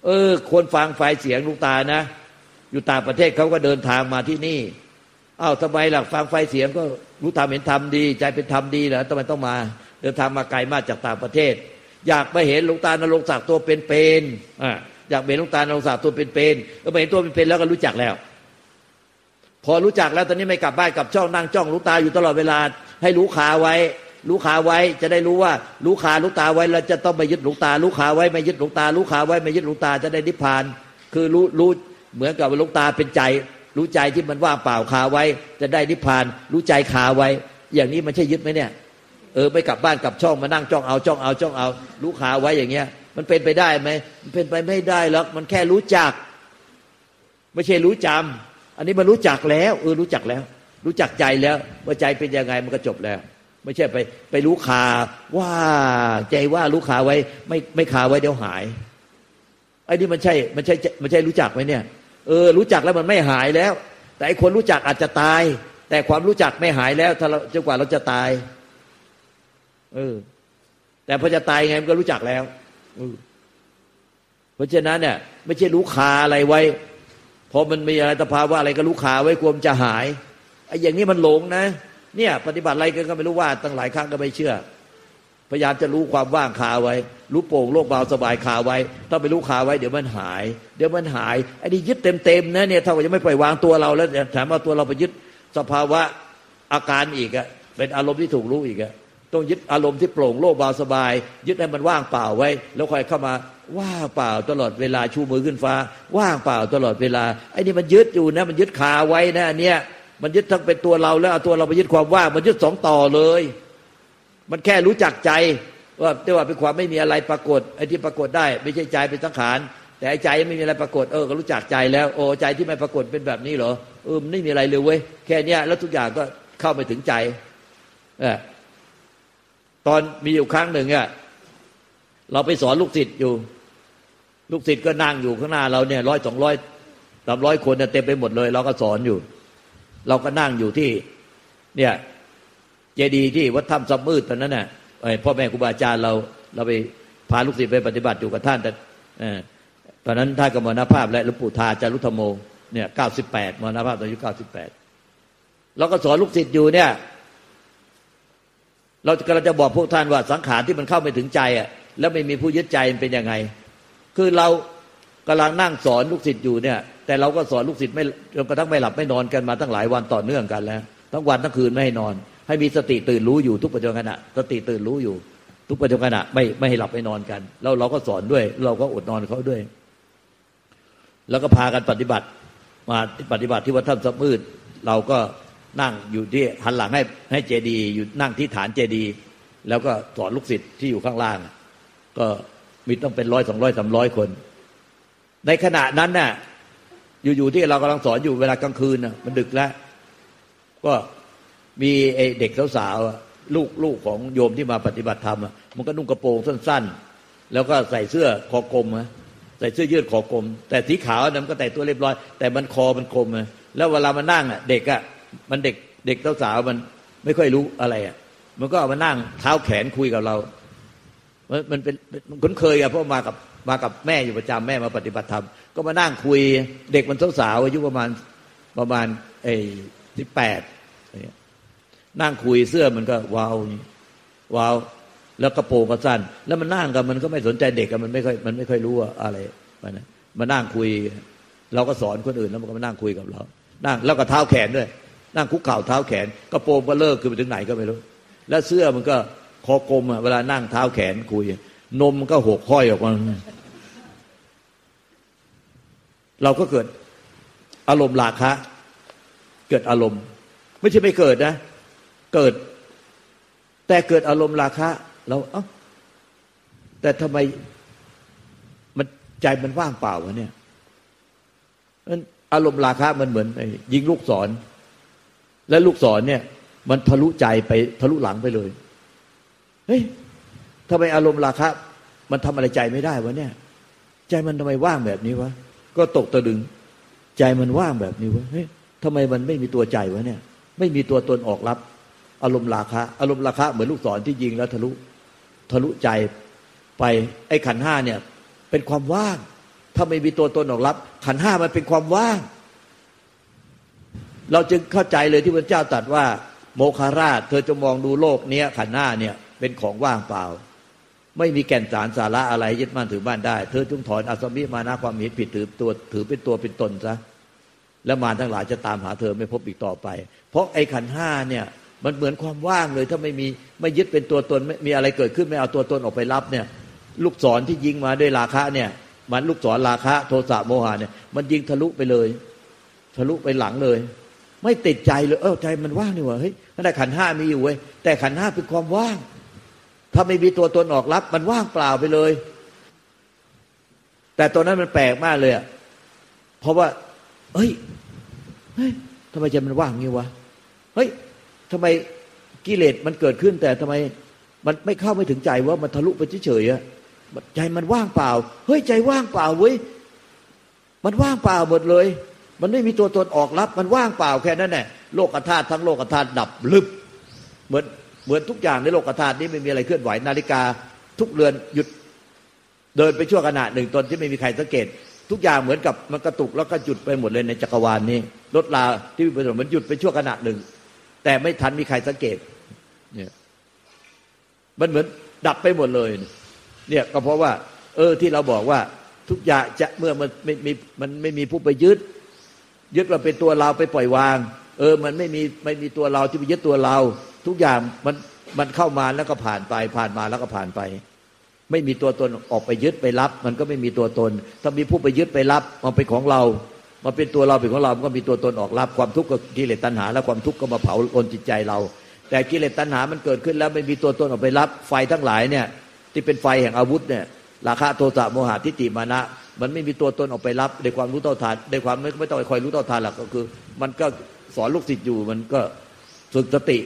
Speaker 1: เออคนฟังไฟเสียงลูกตานะ อยู่ต่างประเทศเขาก็เดินทางมาที่นี่อ้าวทำไมหลักฟังไฟเสียงก็รู้ธรรมเห็นธรรมดี ใจเป็นธรรมดีเหรอทำไมต้องมา เดินทางมาไกลมากจากต่างประเทศ อยากไปเห็นหลวงตานรงศักดิ์ตัวเป็นๆอ่าอยากเห็นหลวงตานรงศักดิ์ตัวเป็นๆก็ไปเห็นตัวเป็นๆแล้วก็รู้จักแล้ว พอรู้จักแล้วตอนนี้ไม่กลับบ้านกลับช่องนั่งจ้องลูกตาอยู่ตลอดเวลา ให้รู้ขาไว้ รู้ขาไว้จะได้รู้ว่ารู้ขาลูกตาไว้แล้วจะต้องไม่ยึดลูกตา รู้ขาไว้ไม่ยึดลูกตา รู้ขาไว้ไม่ยึดลูกตาจะได้นิพพาน คือรู้รู้เหมือนกับลูกตาเป็นใจ รู้ใจที่มันว่างเปล่าคาไว้ จะได้นิพพาน รู้ใจคาไว้ อย่างนี้มันใช่ยึดไหมเนี่ย เออไม่กลับบ้านกลับช่องมานั่งจ้องเอาจ้องเอาจ้องเอารู้าไว้อย่างเงี้ย มันเป็นไปได้ไหมมันเป็นไปไม่ได้หรอกมันแค่รู้จัก ไม่ใช่รู้จำอันนี้มันรู้จักแล้ว เออรู้จักแล้ว รู้จักใจแล้ว ว่าใจเป็นยังไงมันก็จบแล้ว ไม่ใช่ไป ไปรู้ขาว่าใจว่ารู้ขาไว้ ไม่ไม่ขาไว้เดี๋ยวหายไอ้นี่มันใช่มันใช่มันใช่รู้จักไหมเนี่ย เออรู้จักแล้วมันไม่หายแล้ว แต่ไอคนรู้จักอาจจะตาย แต่ความรู้จักไม่หายแล้วถ้าเราจนกว่าเราจะตาย เออ แต่พอจะตายไงมันก็รู้จักแล้วเพราะฉะนั้นเนี่ย ไม่ใช่รู้คาอะไรไว้พอมันมีอะไรตภาวะอะไรก็รู้ขาไว้กลัวมจะหายไอ้อย่างนี้มันหลงนะ เนี่ย ปฏิบัติอะไรก็ไม่รู้ว่าตั้งหลายครั้งก็ไม่เชื่อ พยายามจะรู้ความว่างคาไว้ รู้โปร่งโลกเบาสบายคาไว้ ถ้าไปรู้คาไว้เดี๋ยวมันหาย เดี๋ยวมันหายไอ้นี่ยึดเต็มๆนะเนี่ยถ้าว่าจะไม่ปล่อยวางตัวเราแล้วแถมเอาตัวเราไปยึดสภาวะอาการอีกอะเป็นอารมณ์ที่ถูกรู้อีกอะ ต้องยึดอารมณ์ที่โปร่งโลกเบาสบาย ยึดให้มันว่างเปล่าไว้ แล้วค่อยเข้ามาว่างเปล่าตลอดเวลาชูมือขึ้นฟ้า ว่างเปล่าตลอดเวลาไอ้นี่มันยึดอยู่นะมันยึดคาไว้นะอันเนี้ยมันยึดทั้งเป็นตัวเราแล้วเอาตัวเราไปยึดความว่างมันยึดสองต่อเลย มันแค่รู้จักใจว่าแต่ว่าเป็นความไม่มีอะไรปรากฏไอ้ที่ปรากฏได้ ไม่ใช่ใจเป็นสังขารแต่ใจไม่มีอะไรปรากฏเออก็รู้จักใจแล้วโอ้ใจที่ไม่ปรากฏเป็นแบบนี้เหรอเออไม่มีอะไรเลยเว้ยแค่เนี้ยแล้วทุกอย่างก็เข้าไปถึงใจเออ ตอนมีอยู่ครั้งหนึ่งอะเราไปสอนลูกศิษย์อยู่ ลูกศิษย์ก็นั่งอยู่ข้างหน้าเราเนี่ยร้อยสองร้อยสามร้อยคนเต็มไปหมดเลย เราก็สอนอยู่ เราก็นั่งอยู่ที่ เนี่ยเจดีย์ที่วัดถ้ำซับมืดตอนนั้นน่ะพ่อแม่ครูบาอาจารย์เรา เราไปพาลูกศิษย์ไปปฏิบัติอยู่กับท่านแต่ตอนนั้นท่านกมรณภาพและหลวงปู่ทาจารุธโมเนี่ยเก้าสิบแปดมรณภาพตอนอายุเก้าสิบแปดเราก็สอนลูกศิษย์อยู่เนี่ย เรากำลังจะบอกพวกท่านว่าสังขารที่มันเข้าไปถึงใจอะ แล้วไม่มีผู้ยึดใจมันเป็นยังไง คือเรากำลังนั่งสอนลูกศิษย์อยู่เนี่ย แต่เราก็สอนลูกศิษย์ไม่จนกระทั่งไม่หลับไม่นอนกันมาตั้งหลายวันต่อเนื่องกันแล้ว ทั้งวันทั้งคืนไม่ให้นอน ให้มีสติตื่นรู้อยู่ทุกปัจจุบันขณะสติตื่นรู้อยู่ ทุกปัจจุบันขณะไม่ไม่ให้หลับไม่นอนกัน แล้วเราก็สอนด้วย เราก็อดนอนเขาด้วย แล้วก็พากันปฏิบัติ มาปฏิบัติที่วัดถ้ำสมืดเราก็ นั่งอยู่ที่หันหลังให้ให้เจดีอยู่นั่งที่ฐานเจดี แล้วก็สอนลูกศิษย์ที่อยู่ข้างล่าง ก็มีต้องเป็นร้อยสองร้อยสามร้อยคน ในขณะนั้นน่ะ อยู่ๆที่เรากำลังสอนอยู่เวลากลางคืนน่ะมันดึกแล้ว ก็มีไอเด็กสาวๆลูกลูกของโยมที่มาปฏิบัติธรรมมันก็นุ่งกระโปรงสั้น ๆ แล้วก็ใส่เสื้อคอกลมะใส่เสื้อยืดคอกลม แต่สีขาวนั้นก็แต่ตัวเรียบร้อย แต่มันคอมันกลมะแล้วเวลามันนั่งอะ เด็กอะ มันเด็กเด็กสาวๆมันไม่ค่อยรู้อะไรอะ มันก็เอามานั่งเท้าแขนคุยกับเรา มันมันเป็นมันคุ้นเคยอะเพราะมากับมากับแม่อยู่ประจำแม่มาปฏิบัติธรรมก็มานั่งคุย เด็กมันสาวอายุประมาณประมาณเอ้สิบแปดนั่งคุยเสื้อมันก็วาววาวแล้วกระโปรงก็สั้น แล้วมันนั่งกันมันก็ไม่สนใจเด็กกันมันไม่ค่อยมันไม่ค่อยรู้อะไรมันมานั่งคุย เราก็สอนคนอื่นแล้วมันก็มานั่งคุยกับเรานั่งแล้วก็เท้าแขนด้วย นั่งคุกเข่าเท้าแขนกระโปรงก็เลิกคือไปถึงไหนก็ไม่รู้ แล้วเสื้อมันก็คอกลมอะเวลานั่งเท้าแขนคุย นมมันก็หกค่อยออกมาเราก็เกิดอารมณ์ราคะ เกิดอารมณ์ ไม่ใช่ไม่เกิดนะ เกิด แต่เกิดอารมณ์ราคะเราเอ้าแต่ทำไมมันใจมันว่างเปล่าวะเนี่ยมันอารมณ์ราคะมันเหมือนยิงลูกศร และลูกศรเนี่ย มันทะลุใจไปทะลุหลังไปเลยเฮ้ยทำไมอารมณ์ราคะ มันทำอะไรใจไม่ได้วะเนี่ย ใจมันทำไมว่างแบบนี้วะก็ตกตะดึง ใจมันว่างแบบนี้วะเฮ้ยทำไมมันไม่มีตัวใจวะเนี่ย ไม่มีตัวตนออกรับ อารมณ์ราคะ อารมณ์ราคะเหมือนลูกศรที่ยิงแล้วทะลุทะลุใจไปไอ้ขันห้าเนี่ย เป็นความว่าง ถ้าไม่มีตัวตนออกรับ ขันห้ามันเป็นความว่าง เราจึงเข้าใจเลยที่พระเจ้าตรัสว่า โมคาราช เธอจะมองดูโลกเนี้ยขันห้าเนี่ยเป็นของว่างเปล่า ไม่มีแก่นสารสาระอะไรยึดมั่นถือบ้านได้ เธอจงถอนอสมิมานะความเห็นผิดถือตัวถือเป็นตัวเป็นตนซะแล้วมารทั้งหลายจะตามหาเธอไม่พบอีกต่อไป เพราะไอ้ขันห้าเนี่ยมันเหมือนความว่างเลยถ้าไม่มีไม่ยึดเป็นตัวตนไม่มีอะไรเกิดขึ้นไม่เอาตัวตนออกไปรับเนี่ยลูกศรที่ยิงมาด้วยราคะเนี่ย มันลูกศรราคะ โทสะโมหะเนี่ย มันยิงทะลุไปเลย ทะลุไปหลังเลย ไม่ติดใจเลยเออใจมันว่างนี่วะเฮ้ยนั่นแหละขันห้ามีอยู่เว้ยแต่ขันห้าเป็นความว่าง ถ้าไม่มีตัวตนออกรับ มันว่างเปล่าไปเลย แต่ตัวนั้นมันแปลกมากเลยอะเพราะว่า เฮ้ยเฮ้ยทำไมใจมันว่างงี้วะเฮ้ยทำไมกิเลสมันเกิดขึ้น แต่ทำไมมันไม่เข้าไม่ถึงใจว่ามันทะลุไปเฉยๆอะใจมันว่างเปล่า เฮ้ยใจว่างเปล่าเว้ยมันว่างเปล่าหมดเลย มันไม่มีตัวตนออกรับ มันว่างเปล่าแค่นั้นแหละโลกธาตุทั้งโลกธาตุดับลึบ เหมือนเหมือนทุกอย่างในโลกธาตุนี้ไม่มีอะไรเคลื่อนไหว นาฬิกา ทุกเรือนหยุดเดินไปชั่วขณะหนึ่งตนที่ไม่มีใครสังเกต ทุกอย่างเหมือนกับมันกระตุกแล้วก็หยุดไปหมดเลยในจักรวาลนี้รถลาที่มีประโยชน์มันหยุดไปชั่วขณะหนึ่ง แต่ไม่ทันมีใครสังเกตเนี่ยมันเหมือนดับไปหมดเลย เนี่ยก็เพราะว่า เออที่เราบอกว่าทุกอย่างจะเมื่อมันไม่มีมันไม่มีผู้ไปยึด ยึดว่าเป็นตัวเราไปปล่อยวาง เออ มันไม่มีไม่มีตัวเราที่ไปยึดตัวเรา ทุกอย่างมันมันเข้ามาแล้วก็ผ่านไปผ่านมาแล้วก็ผ่านไป ไม่มีตัวตนออกไปยึดไปรับ มันก็ไม่มีตัวตน ถ้ามีผู้ไปยึดไปรับมันเป็นของเรามันเป็นตัวเราเป็นของเรา มันก็มีตัวตนออกรับความทุกข์ก็กิเลสตัณหา แล้วความทุกข์ก็มาเผาลนจิตใจเรา แต่กิเลสตัณหามันเกิดขึ้นแล้วไม่มีตัวตนออกไปรับไฟทั้งหลายเนี่ยที่เป็นไฟแห่งอาวุธเนี่ยราคะโทสะโมหะทิฏฐิมานะ มันไม่มีตัวตนออกไปรับในความรู้เท่าทานในความไม่ไม่ต้องคอยรู้เท่าทานหรอกก็คือ มันก็สอนลูกศิษย์อยู่มันก็ฝึกสติ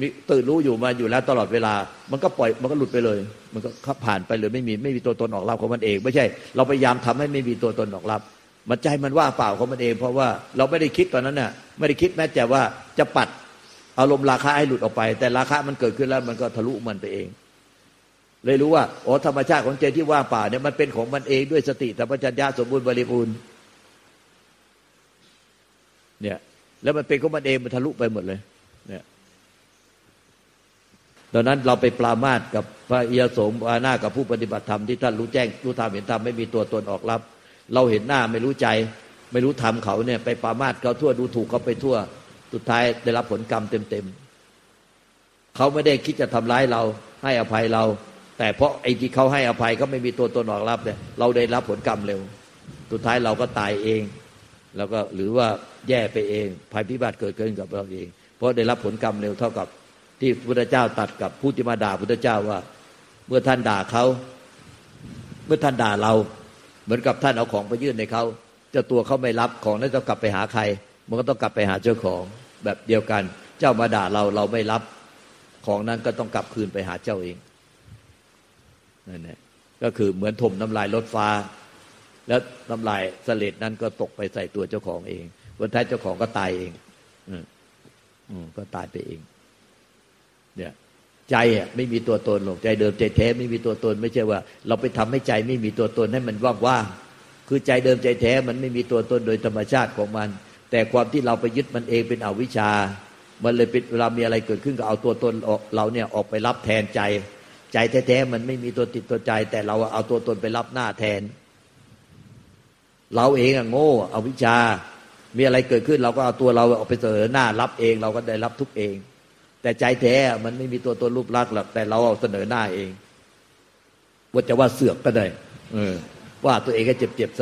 Speaker 1: มีตื่นรู้อยู่มาอยู่แล้วตลอดเวลา มันก็ปล่อยมันก็หลุดไปเลย มันก็ผ่านไปเลยไม่มีไม่มีตัวตนออกรับของมันเอง ไม่ใช่ เราพยายามทำให้ไม่มีตัวตนออกรับ มันใจมันว่าเปล่าของมันเอง เพราะว่าเราไม่ได้คิดตอนนั้นน่ะไม่ได้คิดแม้แต่ว่าจะปัดอารมณ์ราคะให้หลุดออกไป แต่ราคะมันเกิดขึ้นแล้วมันก็ทะลุมันไปเอง เลยรู้ว่าอ๋อธรรมชาติของใจที่ว่างเปล่าเนี่ยมันเป็นของมันเองด้วยสติธรรมจัญญาสมบูรณ์บริบูรณ์เนี่ยแล้วมันเป็นของมันเองมันทะลุไปหมดเลยเนี่ยดังนั้นเราไปปรามาสกับพระเอียสมวานากับผู้ปฏิบัติธรรมที่ท่านรู้แจ้งรู้ธรรมเห็นธรรมไม่มีตัวตนออกรับ เราเห็นหน้าไม่รู้ใจ ไม่รู้ธรรมเขาเนี่ย ไปปรามาสเขาทั่วดูถูกเขาไปทั่วสุดท้ายได้รับผลกรรมเต็มๆเขาไม่ได้คิดจะทำร้ายเราให้อภัยเรา แต่เพราะไอ้ที่เขาให้อภัยเขาไม่มีตัวตนออกรับเนี่ยเราได้รับผลกรรมเร็ว สุดท้ายเราก็ตายเอง แล้วก็หรือว่าแย่ไปเองภัยพิบัติเกิดขึ้นกับเราเอง เพราะได้รับผลกรรมเร็วเท่ากับที่พุทธเจ้าตัดกับผู้ที่มาด่าพุทธเจ้าว่า เมื่อท่านด่าเขา เมื่อท่านด่าเรา เหมือนกับท่านเอาของไปยื่นในเขาเจ้าตัวเขาไม่รับของนั้นต้องกลับไปหาใคร มันก็ต้องกลับไปหาเจ้าของแบบเดียวกัน เจ้ามาด่าเราเราไม่รับของนั้นก็ต้องกลับคืนไปหาเจ้าเอง นั่นแหละก็คือเหมือนถมน้ำลายรถฟ้า แล้วน้ำลายเสลดนั้นก็ตกไปใส่ตัวเจ้าของเองวันท้ายเจ้าของก็ตายเองอืมก็ตายไปเอง เนี่ย ใจอะไม่มีตัวตนหรอกใจเดิมใจแท้ไม่มีตัวตน ไม่ใช่ว่า เราไปทำให้ใจไม่มีตัวตนให้มันว่างๆคือใจเดิมใจแท้มันไม่มีตัวตนโดยธรรมชาติของมัน แต่ความที่เราไปยึดมันเองเป็นอวิชชา มันเลยเป็นเวลามีอะไรเกิดขึ้นก็เอาตัวตนออกเราเนี่ยออกไปรับแทนใจ ใจแท้ๆมันไม่มีตัวติดตัวใจ แต่เราเอาตัวตนไปรับหน้าแทน เราเองอะโง่เอาวิชา มีอะไรเกิดขึ้น เราก็เอาตัวเราออกไปเสนอหน้ารับเอง เราก็ได้รับทุกเอง แต่ใจแท้มันไม่มีตัวตนรูปลักษณ์หรอกแต่เราเอาเสนอหน้าเองว่าจะว่าเสือกก็ได้ว่าตัวเองก็เจ็บๆส